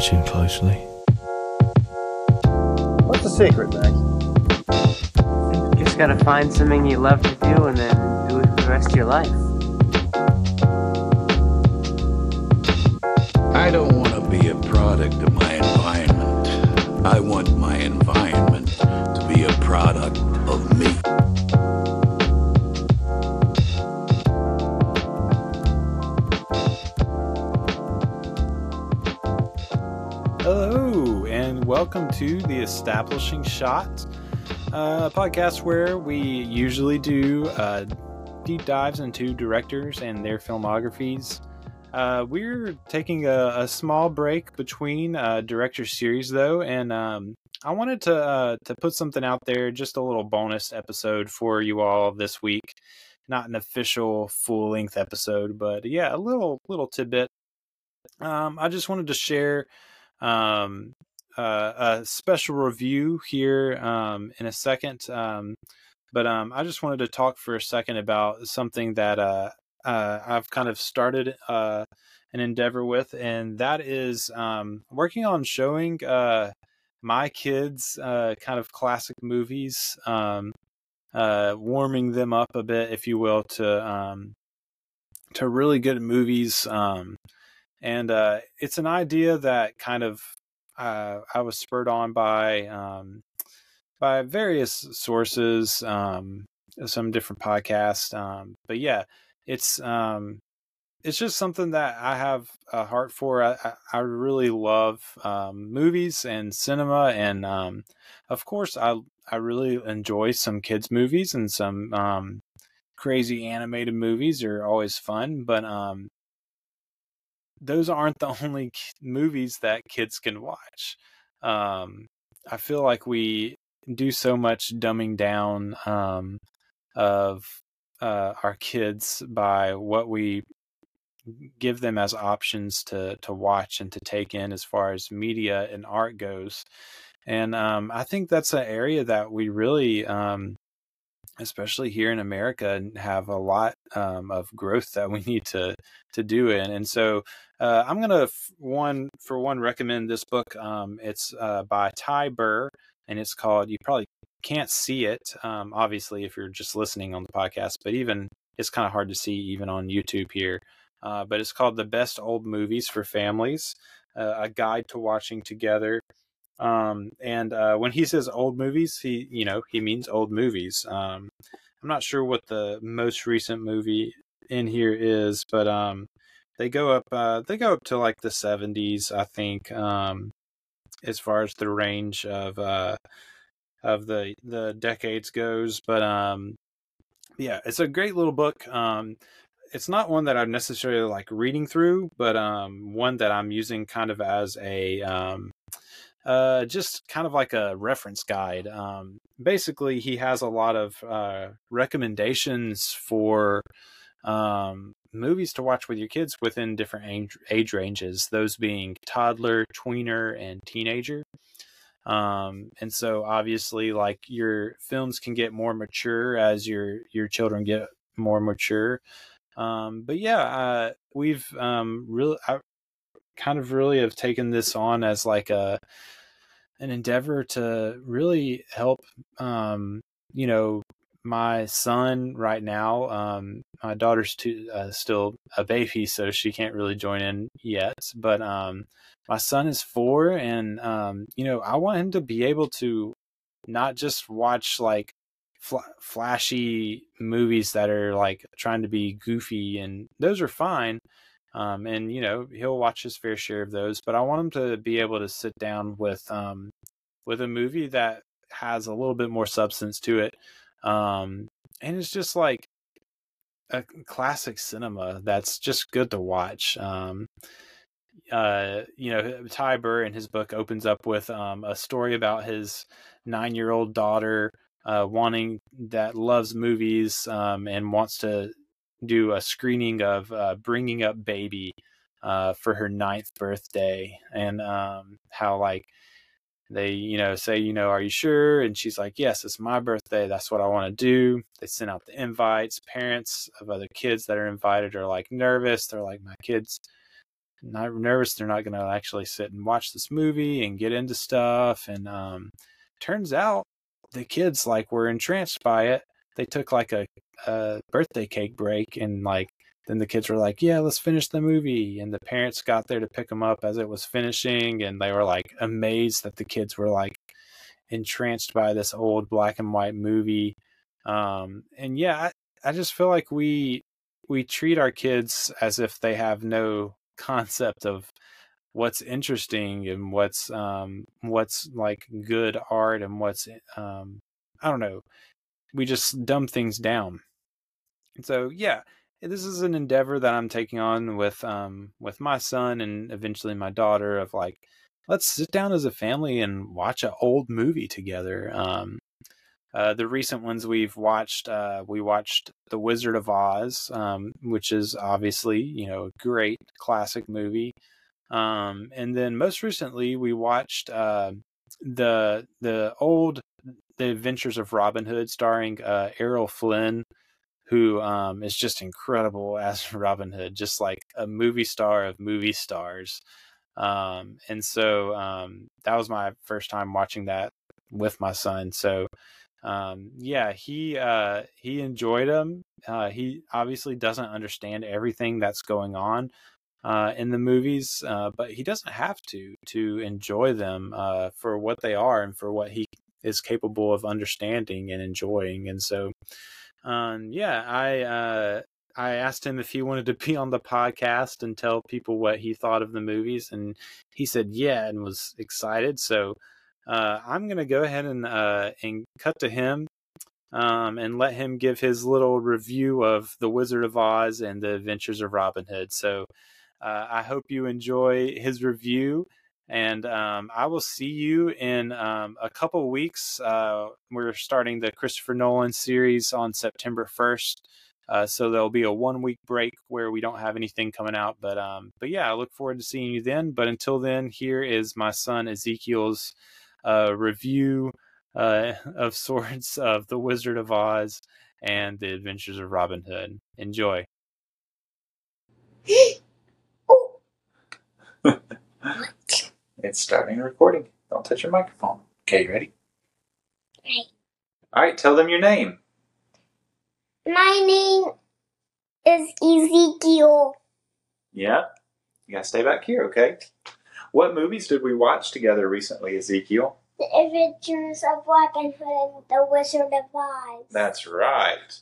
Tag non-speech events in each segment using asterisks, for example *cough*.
watching closely. What's the secret, Max? You just gotta find something you love to do and then do it for the rest of your life. I don't want to be a product of my environment. I want my environment to be a product of welcome to the Establishing Shot, uh, podcast where we usually do uh, deep dives into directors and their filmographies. Uh, we're taking a, a, small break between uh, director series, though, and um, I wanted to uh, to put something out there, just a little bonus episode for you all this week. Not an official full length episode, but yeah, a little little tidbit. Um, I just wanted to share um, a special review here um, in a second. Um, but um, I just wanted to talk for a second about something that uh, uh, I've kind of started uh, an endeavor with, and that is um, working on showing uh, my kids uh, kind of classic movies, um, warming them up a bit, if you will, to to really good movies. Um, and uh, it's an idea that kind of uh, I was spurred on by um, by various sources, um, some different podcasts. Um, but yeah, it's um, it's just something that I have a heart for. I, I really love um, movies and cinema, and um, of course, I I really enjoy some kids movies and some crazy animated movies are always fun. But those aren't the only movies that kids can watch. Um, I feel like we do so much dumbing down um, of uh, our kids by what we give them as options to to watch and to take in as far as media and art goes. And um, I think that's an area that we really um, especially here in America, have a lot um, of growth that we need to to do in. And so, uh, I'm gonna one for one recommend this book. Um, it's uh, by Ty Burr, and it's called. You probably can't see it, um, obviously, if you're just listening on the podcast. But even it's kind of hard to see even on YouTube here. Uh, but it's called "The Best Old Movies for Families: uh, A Guide to Watching Together." Um, and uh, when he says old movies, he you know he means old movies. Um, I'm not sure what the most recent movie in here is, but um, they go up uh, they go up to like the 70s, I think, um, as far as the range of uh, of the the decades goes. But um, yeah, it's a great little book. Um, it's not one that I'm necessarily like reading through, but um, one that I'm using kind of as a um, uh, just kind of like a reference guide. Um, basically, he has a lot of uh, recommendations for um, movies to watch with your kids within different age, age ranges, those being toddler, tweener, and teenager. Um, and so obviously, like your films can get more mature as your your children get more mature. Um, but yeah, uh, we've um, really, I kind of really have taken this on as like a an endeavor to really help um, you know my son right now um, my daughter's too, uh, still a baby so she can't really join in yet but um, my son is four and um, you know i want him to be able to not just watch like fl- flashy movies that are like trying to be goofy and those are fine um, and you know he'll watch his fair share of those but i want him to be able to sit down with um, with a movie that has a little bit more substance to it um, and it's just like a classic cinema that's just good to watch um, uh, you know ty burr in his book opens up with um, a story about his nine year old daughter uh, wanting that loves movies um, and wants to do a screening of uh, Bringing Up Baby uh, for her ninth birthday, and um, how like they you know say you know are you sure? And she's like yes it's my birthday. That's what i want to do. They send out the invites. Parents of other kids that are invited are like nervous. They're like my kids not nervous. They're not going to actually sit and watch this movie and get into stuff. And um, turns out the kids like were entranced by it. They took like a, a birthday cake break and like then the kids were like, "Yeah, let's finish the movie." And the parents got there to pick them up as it was finishing, and they were like amazed that the kids were like entranced by this old black and white movie. Um, and yeah, I, I just feel like we we treat our kids as if they have no *laughs* concept of what's interesting and what's um what's like good art and what's um I don't know. We just dumb things down. And so yeah, this is an endeavor that I'm taking on with um with my son and eventually my daughter of like let's sit down as a family and watch an old movie together. Um uh, the recent ones we've watched, uh, we watched The Wizard of Oz, um, which is obviously you know a great classic movie. Um, and then most recently, we watched uh, the the old The Adventures of Robin Hood, starring uh, Errol Flynn, who um, is just incredible as *laughs* Robin Hood, just like a movie star of movie stars. Um, and so um, that was my first time watching that with my son. So um, yeah, he uh, he enjoyed them. Uh, he obviously doesn't understand everything that's going on uh, in the movies, uh, but he doesn't have to to enjoy them uh, for what they are and for what he is capable of understanding and enjoying. And so, um, yeah, I uh, I asked him if he wanted to *laughs* be on the podcast and tell people what he thought of the movies, and he said yeah and was excited. So uh, I'm to go ahead and uh, and cut to him um, and let him give his little review of The Wizard of Oz and the Adventures of Robin Hood. So uh, I hope you enjoy his review. And um, I will see you in um, a couple weeks. Uh, we're starting the Christopher Nolan series on September 1st. Uh, so there'll be a one week break where we don't have anything coming out. But um, but yeah, I look forward to seeing you then. But until then, here is my son Ezekiel's uh, review uh, *laughs* of sorts of The Wizard of Oz and The Adventures of Robin Hood. Enjoy. *gasps* *laughs* it's starting recording. Don't touch your microphone. Okay, you ready? Right. All right, tell them your name. My name is Ezekiel. Yeah. You gotta stay back here, okay? What movies did we watch together recently, Ezekiel? The Adventures of Robin Hood and the Wizard of Oz. That's right.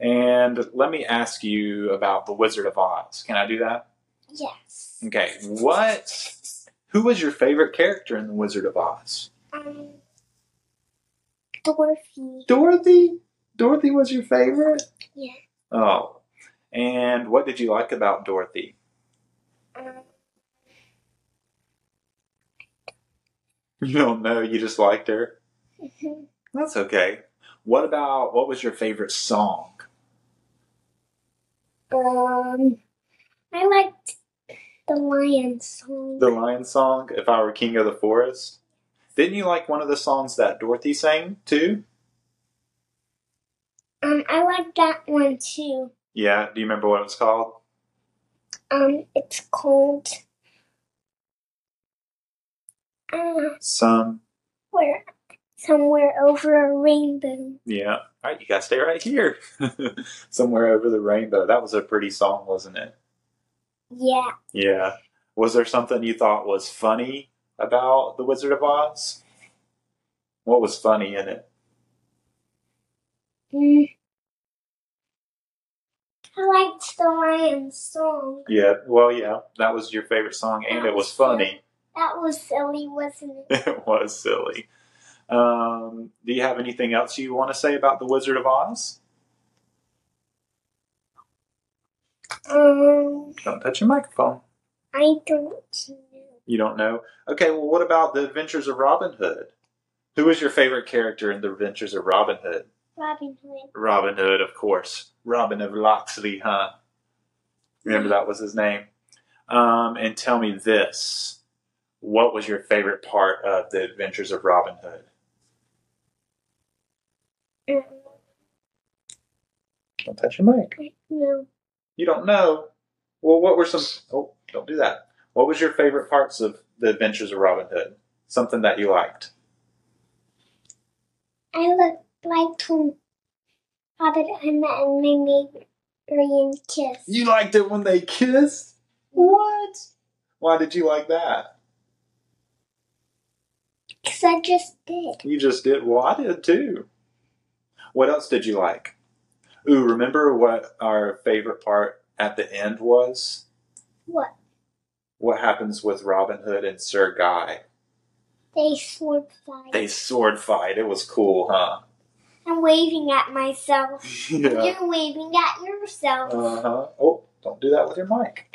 And let me ask you about The Wizard of Oz. Can I do that? Yes. Okay. What? Who was your favorite character in The Wizard of Oz? Um, Dorothy. Dorothy? Dorothy was your favorite? Yeah. Oh. And what did you like about Dorothy? Um, You don't know, you just liked her? mhm. That's okay. What about what was your favorite song? um, I liked the lion song. The Lion song, If I Were King of the Forest? Didn't you like one of the songs that Dorothy sang too? Um, I like that one too. Yeah, do you remember what it was called? Um, it's called. Uh, Some. where somewhere over a rainbow. Yeah. All right, you gotta stay right here. *laughs* Somewhere over the rainbow. That was a pretty song, wasn't it? Yeah. Yeah. Was there something you thought was funny about The Wizard of Oz? What was funny in it? Mm. I liked the lion song. Yeah, well, yeah, that was your favorite song, and it was funny. That was silly, wasn't it? *laughs* it was silly. Um, do you have anything else you want to say about The Wizard of Oz? Um, Don't touch your microphone. I don't know. You don't know? Okay, well, what about The Adventures of Robin Hood? Who is your favorite character in The Adventures of Robin Hood? Robin Hood. Robin Hood, of course. Robin of Locksley, huh? Remember that was his name? Um, and tell me this. What was your favorite part of The Adventures of Robin Hood? Um, Don't touch your mic. no. You don't know? Well, what were some. Oh, don't do that. What was your favorite parts of the Adventures of Robin Hood? Something that you liked. I look like when Robin and Emma and Mimi and kiss. You liked it when they kissed? What? Why did you like that? Because I just did. You just did. Well, I did too. What else did you like? Ooh, remember what our favorite part at the end was? What? What happens with Robin Hood and Sir Guy? They sword fight. They sword fight. It was cool, huh? I'm waving at myself. *laughs* yeah. You're waving at yourself. Uh huh. Oh, don't do that with your mic.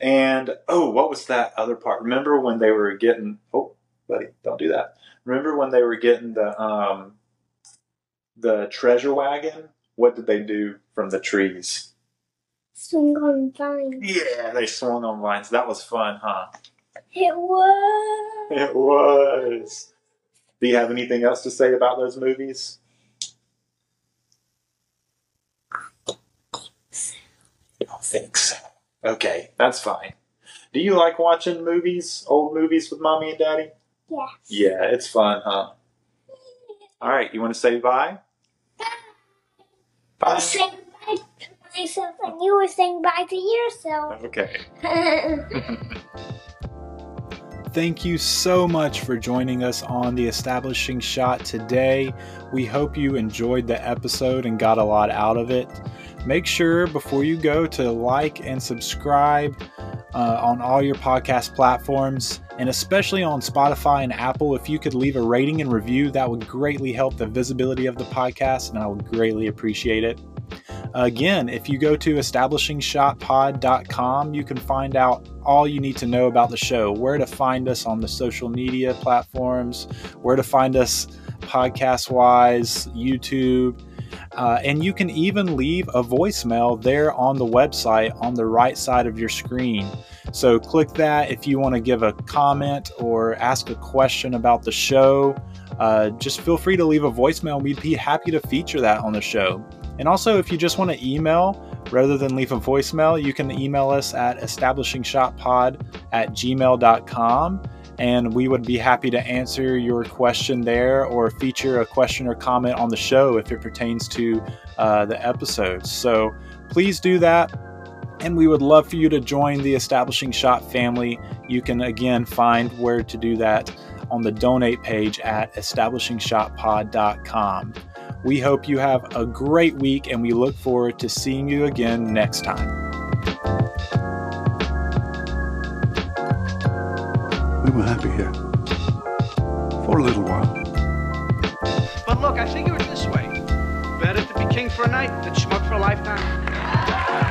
And oh, what was that other part? Remember when they were getting? Oh, buddy, don't do that. Remember when they were getting the um the treasure wagon? What did they do from the trees? Swing on vines. Yeah, they swung on vines. That was fun, huh? It was. It was. Do you have anything else to say about those movies? I don't think so. Okay, that's fine. Do you like watching movies, old movies with mommy and daddy? Yeah. Yeah, it's fun, huh? All right, you want to say bye? I Bye. was saying bye to myself, and you were saying bye to yourself. Okay. *laughs* Thank you so much for joining us on the Establishing Shot today. We hope you enjoyed the episode and got a lot out of it. Make sure before you go to like and subscribe uh, on all your podcast platforms, and especially on Spotify and Apple. If you could leave a rating and review, that would greatly help the visibility of the podcast, and I would greatly appreciate it. Again, if you go to establishingshotpod.com, you can find out all you need to know about the show, where to find us on the social media platforms, where to find us podcast wise, YouTube. Uh, and you can even leave a voicemail there on the website on the right side of your screen. So click that if you want to give a comment or ask a question about the show. Uh, just feel free to leave a voicemail. We'd be happy to feature that on the show. And also, if you just want to email rather than leave a voicemail, you can email us at establishingshotpod at gmail.com and we would be happy to answer your question there or feature a question or comment on the show if it pertains to uh, the episodes. So please do that. And we would love for you to join the Establishing Shot family. You can again find where to do that on the donate page at establishingshotpod.com. We hope you have a great week and we look forward to seeing you again next time. Were happy here. For a little while. But look, I figure it this way. Better to be king for a night than schmuck for a lifetime.